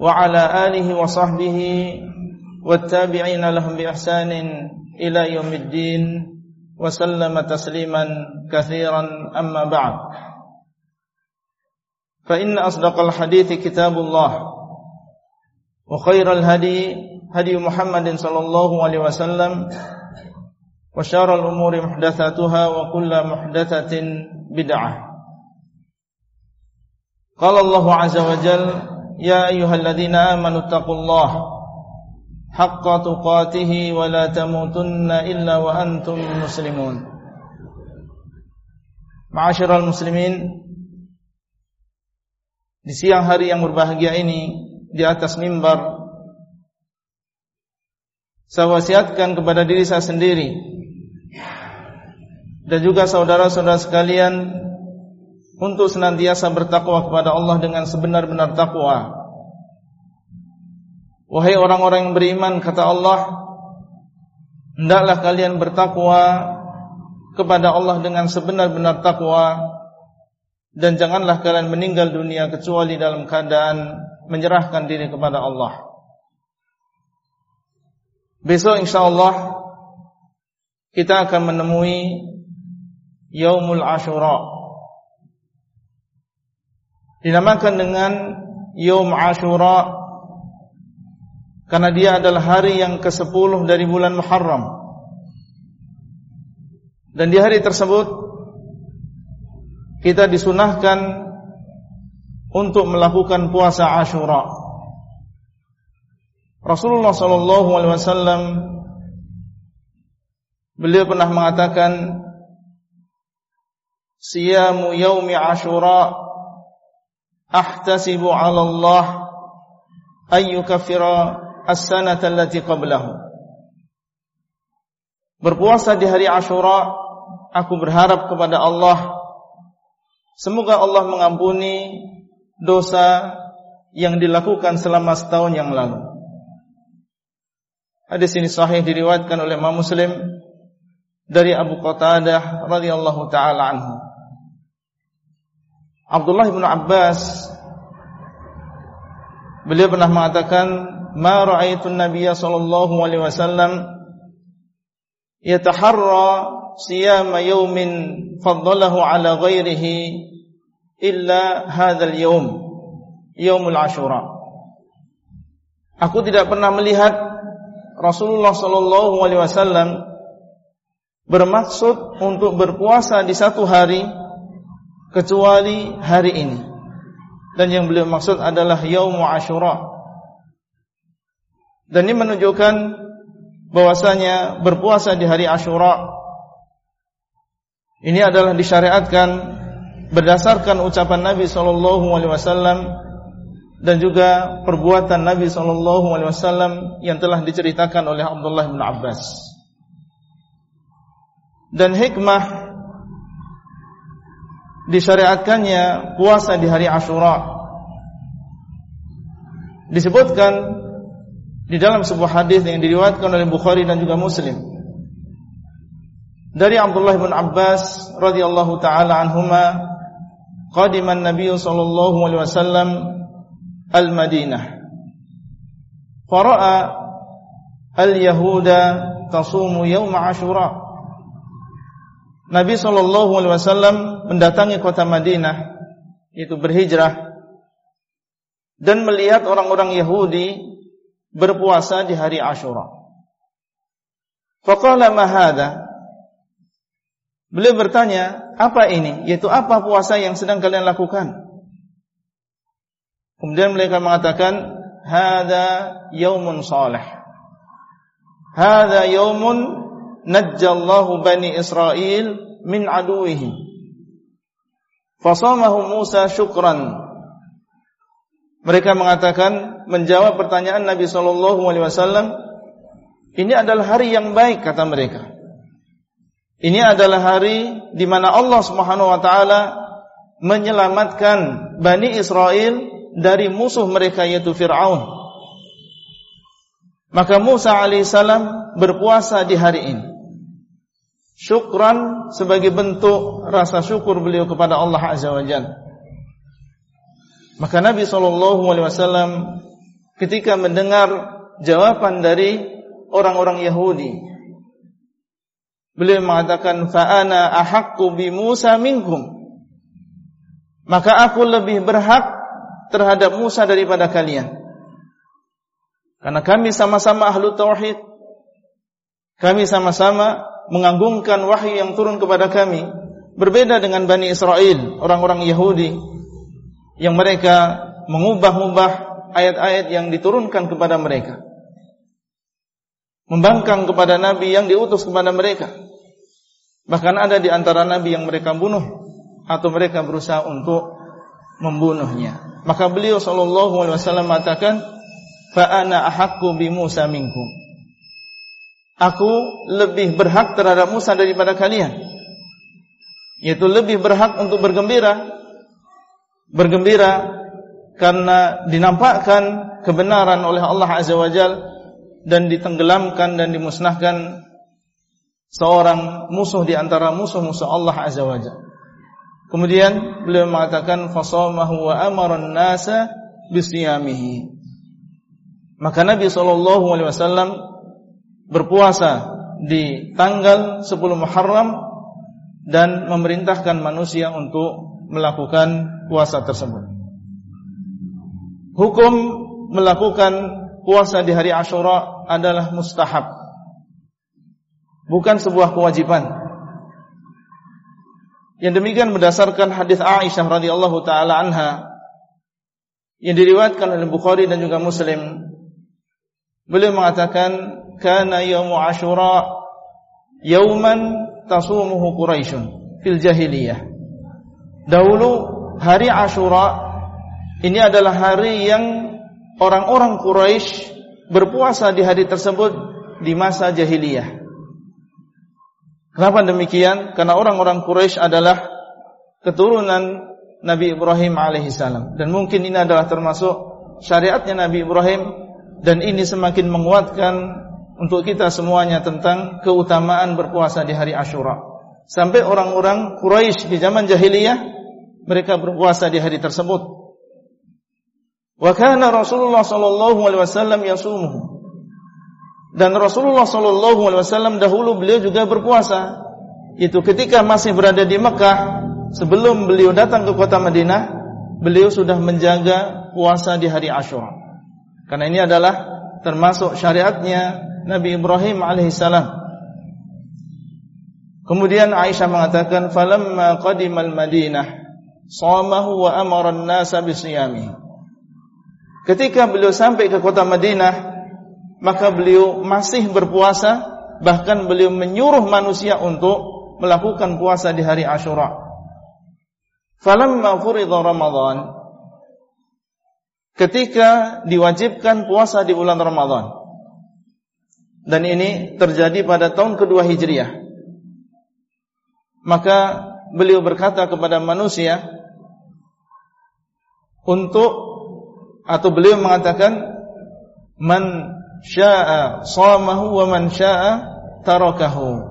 وعلى آله وصحبه والتابعين لهم بإحسان إلى يوم الدين وسلم تسليما كثيرا أما بعد. فإن أصدق الحديث كتاب الله وخير الهدي هدي محمد صلى الله عليه وسلم وشار الأمور محدثاتها وكل محدثة بدعة. قال الله عز وجل يا أيها الذين آمنوا اتقوا الله حق تقاته ولا تموتن إلا وأنتم مسلمون معاشر المسلمين Di siang hari yang berbahagia ini Di atas mimbar Saya wasiatkan kepada diri saya sendiri Dan juga saudara-saudara sekalian untuk senantiasa bertakwa kepada Allah dengan sebenar-benar takwa. Wahai orang-orang yang beriman, kata Allah, hendaklah kalian bertakwa kepada Allah dengan sebenar-benar takwa dan janganlah kalian meninggal dunia kecuali dalam keadaan menyerahkan diri kepada Allah. Besok insyaallah kita akan menemui Yaumul Ashura dinamakan dengan Yom Ashura karena dia adalah hari yang ke-10 dari bulan Muharram. Dan di hari tersebut kita disunahkan untuk melakukan puasa Ashura. Rasulullah sallallahu alaihi wasallam beliau pernah mengatakan siyamu yaumi Ashura ahtasibu 'ala Allah ay yukaffira as-sanata allati qablahu. Berpuasa di hari Ashura aku berharap kepada Allah semoga Allah mengampuni dosa yang dilakukan selama setahun yang lalu. Hadis ini sahih diriwayatkan oleh Imam Muslim dari Abu Qatadah radhiyallahu taala anhu. Abdullah bin Abbas beliau pernah mengatakan ma ra'aitu an-nabiy sallallahu alaihi wasallam yataharra siyama yawmin faddalahu ala ghairihi illa hadzal yawm yaumul ashura. Aku tidak pernah melihat Rasulullah sallallahu alaihi wasallam bermaksud untuk berpuasa di satu hari kecuali hari ini. Dan yang beliau maksud adalah Yaum Ashura. Dan ini menunjukkan bahwasanya berpuasa di hari Ashura ini adalah disyariatkan berdasarkan ucapan Nabi sallallahu alaihi wasallam dan juga perbuatan Nabi sallallahu alaihi wasallam yang telah diceritakan oleh Abdullah bin Abbas. Dan hikmah disyariatkannya puasa di hari Ashura. Disebutkan di dalam sebuah hadis yang diriwayatkan oleh Bukhari dan juga Muslim. Dari Abdullah bin Abbas radhiyallahu taala anhuma qadima an-nabiy sallallahu alaihi wasallam al-Madinah. Fara'a al-yahuda tasumu yawm Ashura Nabi Shallallahu Alaihi Wasallam mendatangi kota Madinah, itu berhijrah dan melihat orang-orang Yahudi berpuasa di hari Ashura. Faqala mahada. Beliau bertanya, apa ini? Yaitu apa puasa yang sedang kalian lakukan? Kemudian mereka mengatakan, Hada yaumun salih. Hada yaumun najjallahu bani Israel min aduwihi. Fasamahu Musa syukran Mereka mengatakan menjawab pertanyaan Nabi sallallahu alaihi wasallam, ini adalah hari yang baik kata mereka. Ini adalah hari di mana Allah Subhanahu wa taala menyelamatkan Bani Israel dari musuh mereka yaitu Fir'aun. Maka Musa alaihissalam berpuasa di hari ini. Syukran sebagai bentuk rasa syukur beliau kepada Allah Azza wa Jalla. Maka Nabi Shallallahu Alaihi Wasallam ketika mendengar jawaban dari orang-orang Yahudi, beliau mengatakan, "Faana ahakku bi Musa minkum." Maka aku lebih berhak terhadap Musa daripada kalian. Karena kami sama-sama ahlu tauhid. Kami sama-sama mengagungkan wahyu yang turun kepada kami. Berbeda dengan Bani Israel, orang-orang Yahudi yang mereka mengubah-ubah ayat-ayat yang diturunkan kepada mereka. Membangkang kepada nabi yang diutus kepada mereka. Bahkan ada di antara nabi yang mereka bunuh atau mereka berusaha untuk membunuhnya. Maka beliau sallallahu alaihi wasallam mengatakan, "Fa ana ahaqqu bi Musa minkum." Aku lebih berhak terhadap Musa daripada kalian. Yaitu lebih berhak untuk bergembira bergembira karena dinampakkan kebenaran oleh Allah Azza wa Jal dan ditenggelamkan dan dimusnahkan seorang musuh di antara musuh-musuh Allah Azza wa Jal. Kemudian beliau mengatakan fasamahu wa amara an-nasa bisiyamihi. Maka Nabi wasallam berpuasa di tanggal 10 Muharram dan memerintahkan manusia untuk melakukan puasa tersebut. Hukum melakukan puasa di hari Ashura adalah mustahab. Bukan sebuah kewajiban. Yang demikian berdasarkan hadis Aisyah radhiyallahu taala anha yang diriwayatkan oleh Bukhari dan juga Muslim. Beliau mengatakan kana yaumu Ashura yauman tasumuhu Quraisyun fil jahiliyah. Dahulu hari Ashura ini adalah hari yang orang-orang Quraisy berpuasa di hari tersebut di masa jahiliyah. Kenapa demikian? Karena orang-orang Quraisy adalah keturunan Nabi Ibrahim alaihissalam dan mungkin ini adalah termasuk syariatnya Nabi Ibrahim dan ini semakin menguatkan untuk kita semuanya tentang keutamaan berpuasa di hari Ashura. Sampai orang-orang Quraisy di zaman jahiliyah mereka berpuasa di hari tersebut. Wa kana Rasulullah sallallahu alaihi wasallam yasumuhu. Dan Rasulullah sallallahu alaihi wasallam dahulu beliau juga berpuasa. Itu ketika masih berada di Mekah, sebelum beliau datang ke kota Madinah, beliau sudah menjaga puasa di hari Asyura. Karena ini adalah termasuk syariatnya Nabi Ibrahim alaihissalam. Kemudian Aisyah mengatakan, "Falamma qadimal Madinah Samahu wa amara an-nasa bisiyami. Ketika beliau sampai ke kota Madinah, maka beliau masih berpuasa, bahkan beliau menyuruh manusia untuk melakukan puasa di hari Ashura. Falamma furida Ramadan, ketika diwajibkan puasa di bulan Ramadan. Dan ini terjadi pada tahun kedua Hijriah. Maka beliau berkata kepada manusia, untuk atau beliau mengatakan man syaa shamahu wa man syaa tarakahu.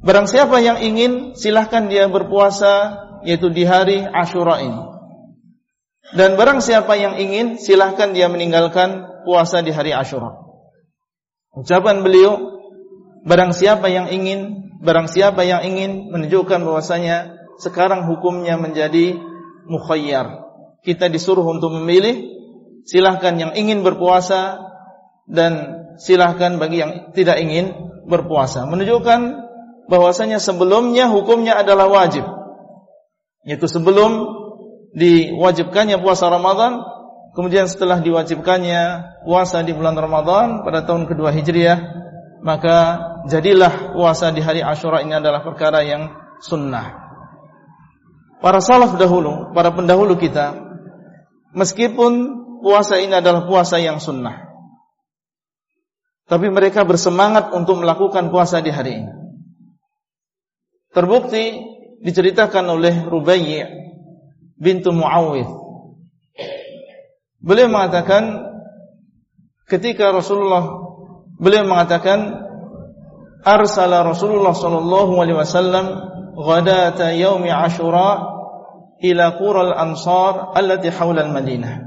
Barang siapa yang ingin silahkan dia berpuasa yaitu di hari Ashura ini. Dan barang siapa yang ingin silahkan dia meninggalkan puasa di hari Ashura. Ucapan beliau barang siapa yang ingin barang siapa yang ingin menunjukkan bahwasanya sekarang hukumnya menjadi mukhayyar kita disuruh untuk memilih, silahkan yang ingin berpuasa dan silahkan bagi yang tidak ingin berpuasa. Menunjukkan bahwasanya sebelumnya hukumnya adalah wajib. Yaitu sebelum diwajibkannya puasa Ramadan, kemudian setelah diwajibkannya puasa di bulan Ramadan pada tahun kedua Hijriah, maka jadilah puasa di hari Ashura ini adalah perkara yang sunnah. Para salaf dahulu, para pendahulu kita Meskipun puasa ini adalah puasa yang sunnah. Tapi mereka bersemangat untuk melakukan puasa di hari ini. Terbukti diceritakan oleh Rubayyi bintu Muawwidh. Beliau mengatakan ketika Rasulullah beliau mengatakan arsala Rasulullah sallallahu alaihi wasallam ghadata yaumi Asyura ila qural ansar allati al-Madinah.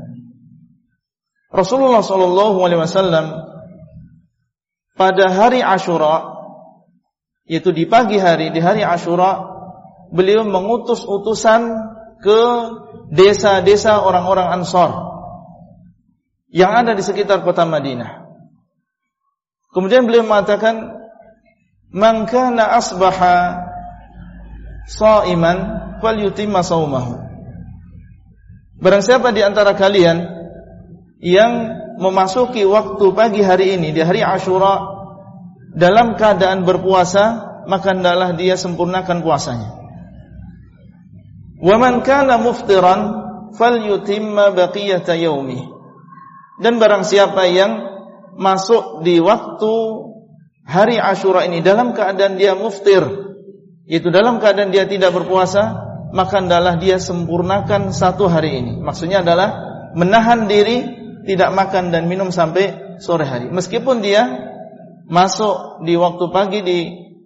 Rasulullah sallallahu alaihi wasallam pada hari Ashura yaitu di pagi hari di hari Ashura beliau mengutus utusan ke desa-desa orang-orang Ansor yang ada di sekitar kota Madinah. Kemudian beliau mengatakan, "Man kana asbaha shaiman falyutimma saumahu." Barang siapa di antara kalian yang memasuki waktu pagi hari ini di hari Ashura dalam keadaan berpuasa maka hendaklah dia sempurnakan puasanya. Wa man kana muftiran falyutimma baqiyata yaumi. Dan barang siapa yang masuk di waktu hari Ashura ini dalam keadaan dia muftir, yaitu dalam keadaan dia tidak berpuasa, maka hendaklah dia sempurnakan satu hari ini. Maksudnya adalah menahan diri tidak makan dan minum sampai sore hari. Meskipun dia masuk di waktu pagi di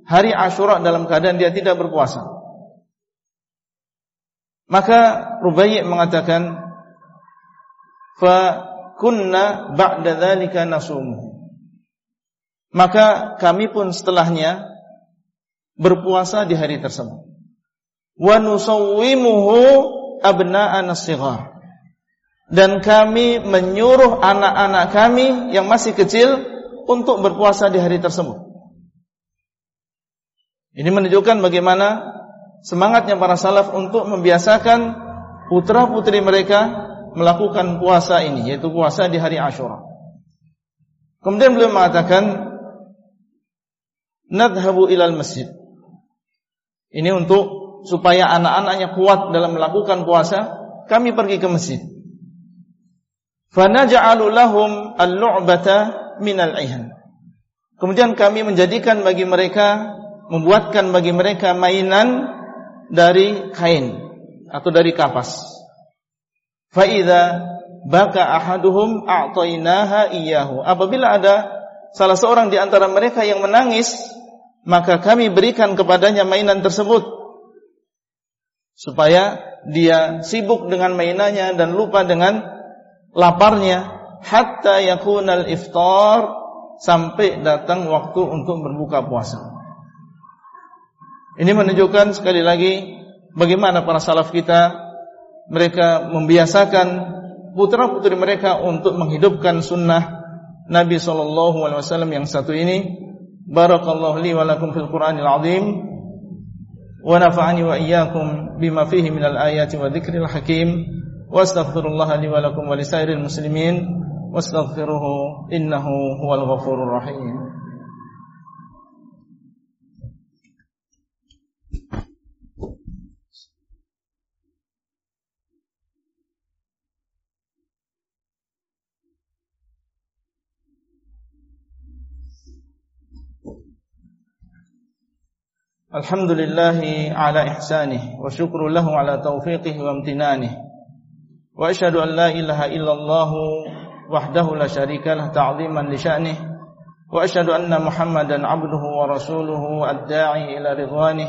hari Ashura dalam keadaan dia tidak berpuasa. Maka Rubayyi mengatakan fa kunna ba'da dzalika nasum. Maka kami pun setelahnya berpuasa di hari tersebut. Wa nusawwimuhu abna'ana shighar dan kami menyuruh anak-anak kami yang masih kecil untuk berpuasa di hari tersebut. Ini menunjukkan bagaimana semangatnya para salaf untuk membiasakan putra-putri mereka melakukan puasa ini, yaitu puasa di hari Ashura. Kemudian beliau mengatakan, nadhabu ilal masjid. Ini untuk supaya anak-anaknya kuat dalam melakukan puasa, kami pergi ke masjid. Fanaj'alu lahum al-lu'bata minal ihan. Kemudian kami menjadikan bagi mereka membuatkan bagi mereka mainan dari kain atau dari kapas. Fa idza baka ahaduhum a'tainaha iyyahu. Apabila ada salah seorang di antara mereka yang menangis, maka kami berikan kepadanya mainan tersebut supaya dia sibuk dengan mainannya dan lupa dengan laparnya hatta yakunal iftar sampai datang waktu untuk berbuka puasa. Ini menunjukkan sekali lagi bagaimana para salaf kita mereka membiasakan putra-putri mereka untuk menghidupkan sunnah Nabi Shallallahu alaihi wasallam yang satu ini. Barakallahu li wa fil Qur'anil azim wa nafa'ani wa iyyakum bima fihi min al-ayati wa dzikril hakim. Wastaghfirullah li wa lakum wa lisairil muslimin wastaghfiruhu innahu huwal ghafurur rahim. الحمد لله على إحسانه وشكر له على توفيقه وامتنانه وأشهد أن لا إله إلا الله وحده لا شريك له تعظيما لشأنه وأشهد أن محمدا عبده ورسوله الداعي إلى رضوانه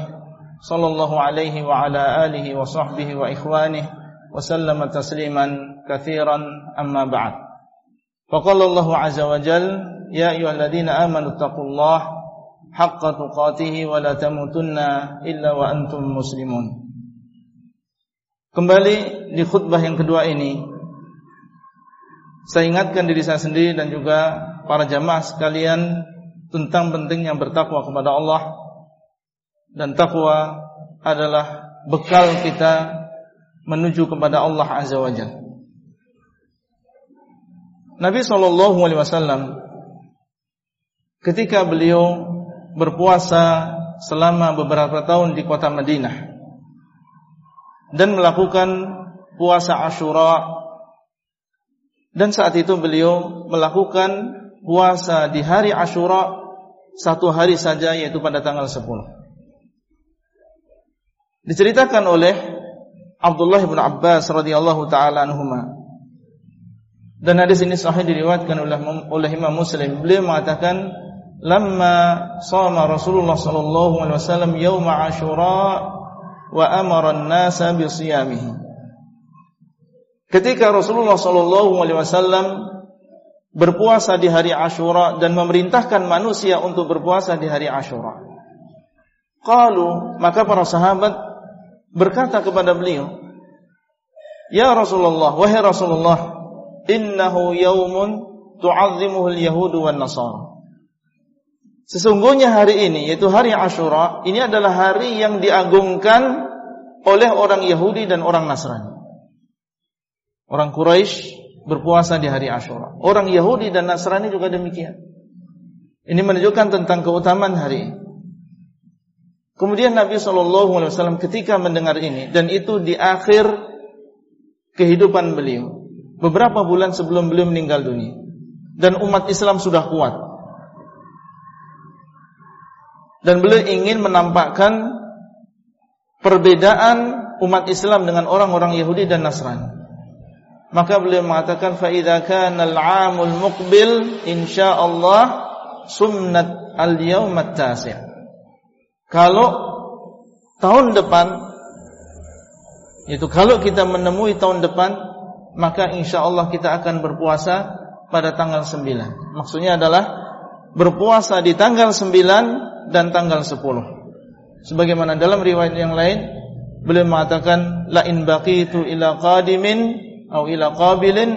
صلى الله عليه وعلى آله وصحبه وإخوانه وسلم تسليما كثيرا أما بعد فقال الله عز وجل يا أيها الذين آمنوا اتقوا الله حق تقاته ولا تموتن إلا وأنتم مسلمون Kembali di khutbah yang kedua ini Saya ingatkan diri saya sendiri dan juga para jamaah sekalian Tentang pentingnya bertakwa kepada Allah Dan takwa adalah bekal kita menuju kepada Allah Azza wa Jalla. Nabi SAW ketika beliau berpuasa selama beberapa tahun di kota Madinah dan melakukan puasa Ashura Dan saat itu beliau melakukan puasa di hari Ashura satu hari saja yaitu pada tanggal 10. Diceritakan oleh Abdullah bin Abbas radhiyallahu taala anhuma. Dan hadis ini sahih diriwayatkan oleh oleh Imam Muslim. Beliau mengatakan, "Lamma shama Rasulullah sallallahu alaihi wasallam yaum Ashura wa amara an-nasa bi siyamihi." Ketika Rasulullah sallallahu alaihi wasallam berpuasa di hari Ashura dan memerintahkan manusia untuk berpuasa di hari Ashura. Qalu, maka para sahabat berkata kepada beliau, "Ya Rasulullah, wahai Rasulullah, innahu yaumun tu'azzimuhu al-yahudu wan nasara." Sesungguhnya hari ini yaitu hari Ashura, ini adalah hari yang diagungkan oleh orang Yahudi dan orang Nasrani. Orang Quraisy berpuasa di hari Ashura. Orang Yahudi dan Nasrani juga demikian. Ini menunjukkan tentang keutamaan hari ini. Kemudian Nabi Shallallahu Alaihi Wasallam ketika mendengar ini dan itu di akhir kehidupan beliau, beberapa bulan sebelum beliau meninggal dunia, dan umat Islam sudah kuat, dan beliau ingin menampakkan perbedaan umat Islam dengan orang-orang Yahudi dan Nasrani. Maka beliau mengatakan fa idza kana al-'amul muqbil insyaallah sunnat al-yaum at-tasi'. Kalau tahun depan itu kalau kita menemui tahun depan maka insyaallah kita akan berpuasa pada tanggal 9. Maksudnya adalah berpuasa di tanggal 9 dan tanggal 10. Sebagaimana dalam riwayat yang lain beliau mengatakan la in baqitu ila qadimin atau ila qabilin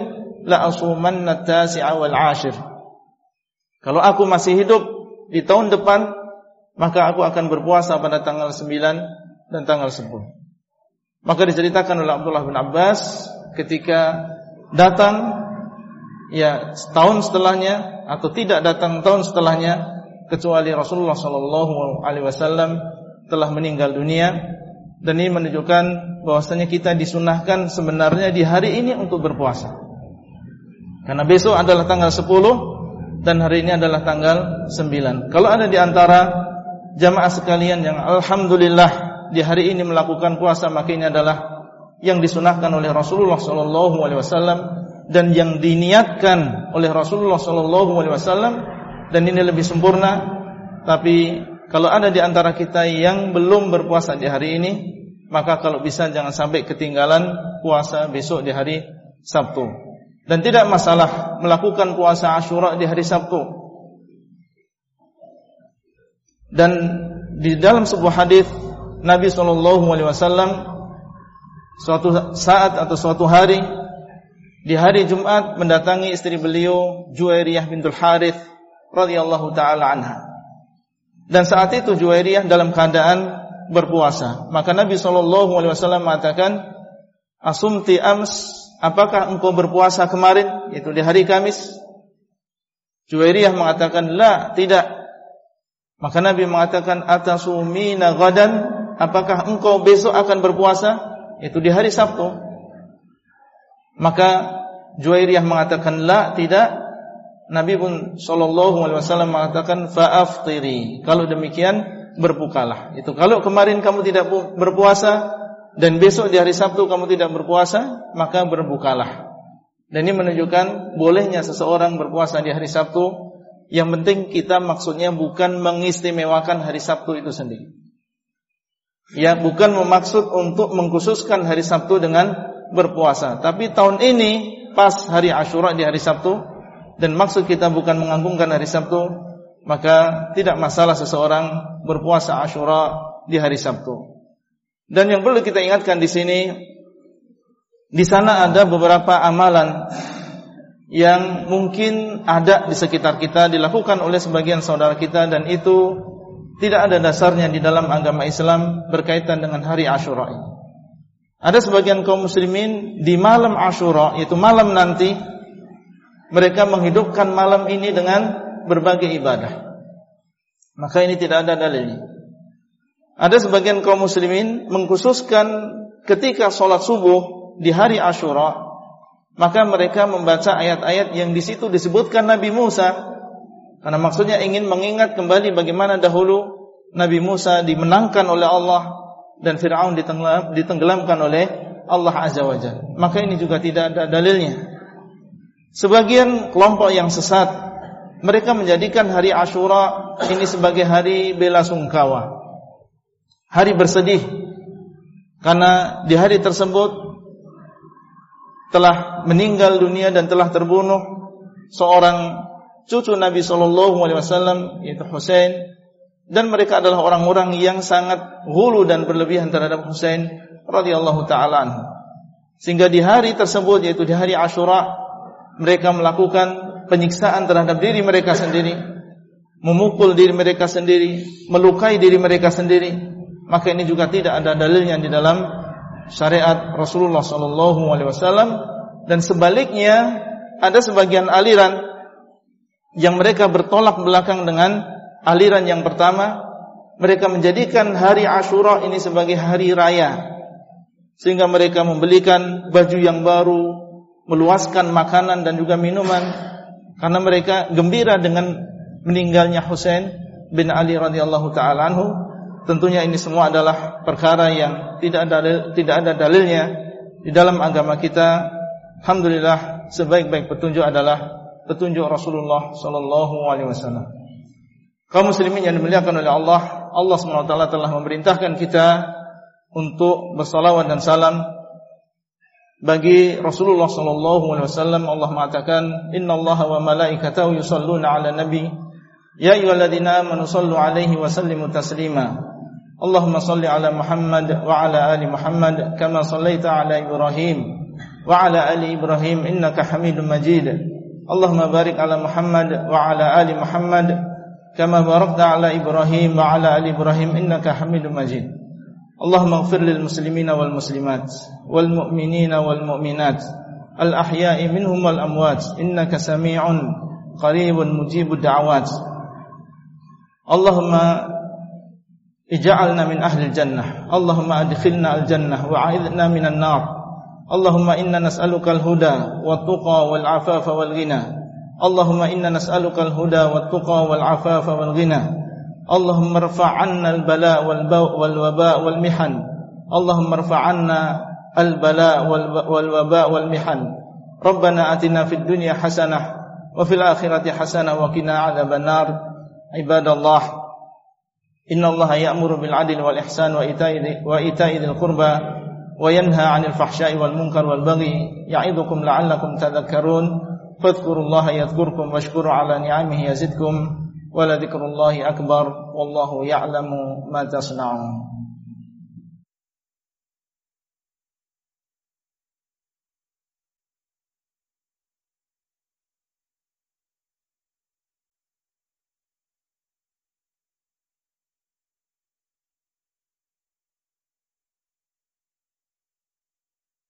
la asumanna tasi'a wal ashir. Kalau aku masih hidup di tahun depan, maka aku akan berpuasa pada tanggal 9 dan tanggal 10. Maka diceritakan oleh Abdullah bin Abbas ketika datang ya setahun setelahnya atau tidak datang tahun setelahnya kecuali Rasulullah sallallahu alaihi wasallam telah meninggal dunia dan ini menunjukkan bahwasanya kita disunahkan sebenarnya di hari ini untuk berpuasa. Karena besok adalah tanggal 10 dan hari ini adalah tanggal 9. Kalau ada di antara jamaah sekalian yang alhamdulillah di hari ini melakukan puasa maka ini adalah yang disunahkan oleh Rasulullah sallallahu alaihi wasallam dan yang diniatkan oleh Rasulullah sallallahu alaihi wasallam dan ini lebih sempurna tapi kalau ada di antara kita yang belum berpuasa di hari ini, maka kalau bisa jangan sampai ketinggalan puasa besok di hari Sabtu. Dan tidak masalah melakukan puasa Ashura di hari Sabtu. Dan di dalam sebuah hadis Nabi Shallallahu Alaihi Wasallam suatu saat atau suatu hari di hari Jumat mendatangi istri beliau Juwairiyah bintul Harith radhiyallahu taala anha. Dan saat itu Juwairiyah dalam keadaan berpuasa. Maka Nabi Shallallahu Alaihi Wasallam mengatakan, Asumti ams, apakah engkau berpuasa kemarin? Itu di hari Kamis. Juwairiyah mengatakan, la, tidak. Maka Nabi mengatakan, atasumina gadan, apakah engkau besok akan berpuasa? Itu di hari Sabtu. Maka Juwairiyah mengatakan, la, tidak. Nabi pun sallallahu alaihi wasallam mengatakan fa'aftiri. Kalau demikian berbukalah. Itu kalau kemarin kamu tidak berpuasa dan besok di hari Sabtu kamu tidak berpuasa, maka berbukalah. Dan ini menunjukkan bolehnya seseorang berpuasa di hari Sabtu. Yang penting kita maksudnya bukan mengistimewakan hari Sabtu itu sendiri. Ya, bukan memaksud untuk mengkhususkan hari Sabtu dengan berpuasa. Tapi tahun ini pas hari Ashura di hari Sabtu, dan maksud kita bukan mengagungkan hari Sabtu, maka tidak masalah seseorang berpuasa Ashura di hari Sabtu. Dan yang perlu kita ingatkan di sini, di sana ada beberapa amalan yang mungkin ada di sekitar kita dilakukan oleh sebagian saudara kita dan itu tidak ada dasarnya di dalam agama Islam berkaitan dengan hari Ashura ini. Ada sebagian kaum muslimin di malam Ashura, yaitu malam nanti mereka menghidupkan malam ini dengan berbagai ibadah. Maka ini tidak ada dalilnya. Ada sebagian kaum muslimin mengkhususkan ketika sholat subuh di hari Ashura maka mereka membaca ayat-ayat yang di situ disebutkan Nabi Musa karena maksudnya ingin mengingat kembali bagaimana dahulu Nabi Musa dimenangkan oleh Allah dan Firaun ditenggelamkan oleh Allah Azza wa Jalla. Maka ini juga tidak ada dalilnya. Sebagian kelompok yang sesat mereka menjadikan hari Ashura ini sebagai hari bela sungkawa. Hari bersedih karena di hari tersebut telah meninggal dunia dan telah terbunuh seorang cucu Nabi Shallallahu Alaihi Wasallam yaitu Husain dan mereka adalah orang-orang yang sangat hulu dan berlebihan terhadap Husain radhiyallahu taala Sehingga di hari tersebut yaitu di hari Ashura mereka melakukan penyiksaan terhadap diri mereka sendiri, memukul diri mereka sendiri, melukai diri mereka sendiri. Maka ini juga tidak ada dalilnya di dalam syariat Rasulullah sallallahu alaihi wasallam dan sebaliknya ada sebagian aliran yang mereka bertolak belakang dengan aliran yang pertama mereka menjadikan hari Ashura ini sebagai hari raya sehingga mereka membelikan baju yang baru meluaskan makanan dan juga minuman karena mereka gembira dengan meninggalnya Husain bin Ali radhiyallahu taala anhu tentunya ini semua adalah perkara yang tidak ada tidak ada dalilnya di dalam agama kita. Alhamdulillah sebaik-baik petunjuk adalah petunjuk Rasulullah sallallahu alaihi wasallam. Kaum muslimin yang dimuliakan oleh Allah, Allah SWT telah memerintahkan kita untuk bersalawat dan salam bagi Rasulullah sallallahu alaihi wasallam. Allah mengatakan innallaha wa malaikatahu yusalluna 'ala nabi. Ya ayyuhalladzina amanu sallu 'alaihi wa sallimu taslima. Allahumma salli 'ala Muhammad wa 'ala ali Muhammad kama sallaita 'ala Ibrahim wa 'ala ali Ibrahim innaka Hamidum Majid. Allahumma barik 'ala Muhammad wa 'ala ali Muhammad كما باركت على إبراهيم وعلى آل إبراهيم إنك حميد مجيد. اللهم اغفر للمسلمين والمسلمات والمؤمنين والمؤمنات الأحياء منهم والأموات إنك سميع قريب مجيب الدعوات. اللهم اجعلنا من أهل الجنة. اللهم أدخلنا الجنة وعيذنا من النار. اللهم إنا نسألك الهدى والتقى والعفاف والغنى. اللهم إنا نسألك الهدى والتقى والعفاف والغنى. اللهم ارفع عنا البلاء والوباء والمحن. اللهم ارفع عنا البلاء والوباء والمحن. ربنا آتنا في الدنيا حسنة وفي الآخرة حسنة وقنا عذاب النار. عباد الله إن الله يأمر بالعدل والإحسان وإيتاء ذي القربى وينهى عن الفحشاء والمنكر والبغي. يعظكم لعلكم تذكرون. فاذكروا الله يذكركم واشكروا على نعمه يزدكم ولذكر الله أكبر والله يعلم ما تصنعون